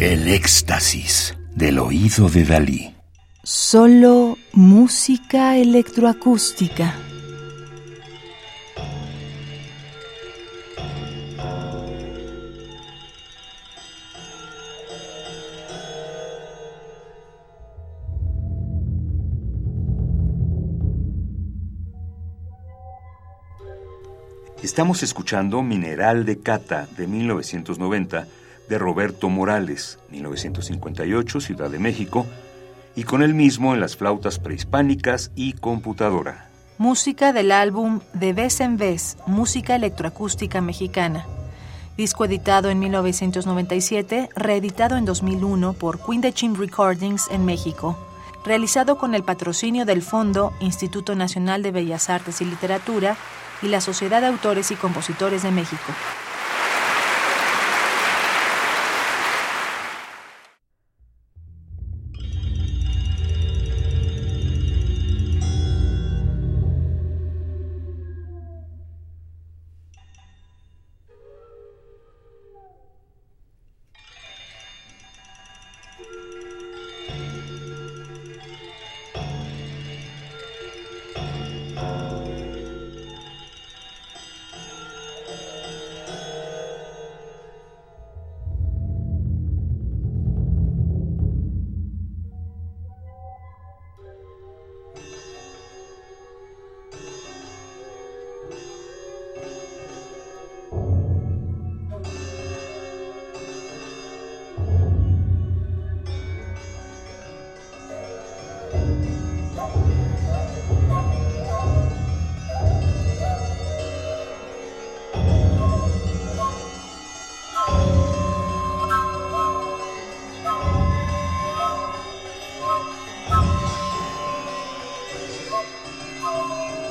El éxtasis del oído de Dalí. Solo música electroacústica. Estamos escuchando Mineral de Cata de 1990 de Roberto Morales, 1958, Ciudad de México, y con él mismo en las flautas prehispánicas y computadora. Música del álbum De vez en vez, música electroacústica mexicana. Disco editado en 1997, reeditado en 2001 por Queen Chim Recordings en México. Realizado con el patrocinio del Fondo Instituto Nacional de Bellas Artes y Literatura y la Sociedad de Autores y Compositores de México. Música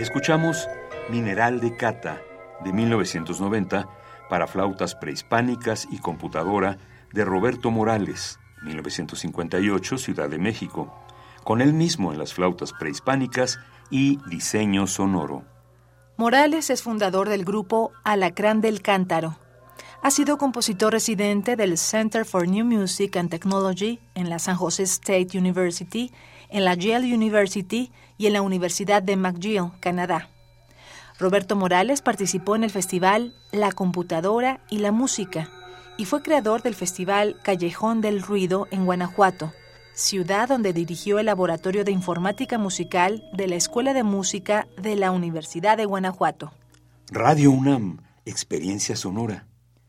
Escuchamos Mineral de Cata de 1990 para flautas prehispánicas y computadora de Roberto Morales, 1958, Ciudad de México, con él mismo en las flautas prehispánicas y diseño sonoro. Morales es fundador del grupo Alacrán del Cántaro. Ha sido compositor residente del Center for New Music and Technology en la San Jose State University en la Yale University y en la Universidad de McGill, Canadá. Roberto Morales participó en el festival La Computadora y la Música y fue creador del festival Callejón del Ruido en Guanajuato, ciudad donde dirigió el Laboratorio de Informática Musical de la Escuela de Música de la Universidad de Guanajuato. Radio UNAM, Experiencia Sonora.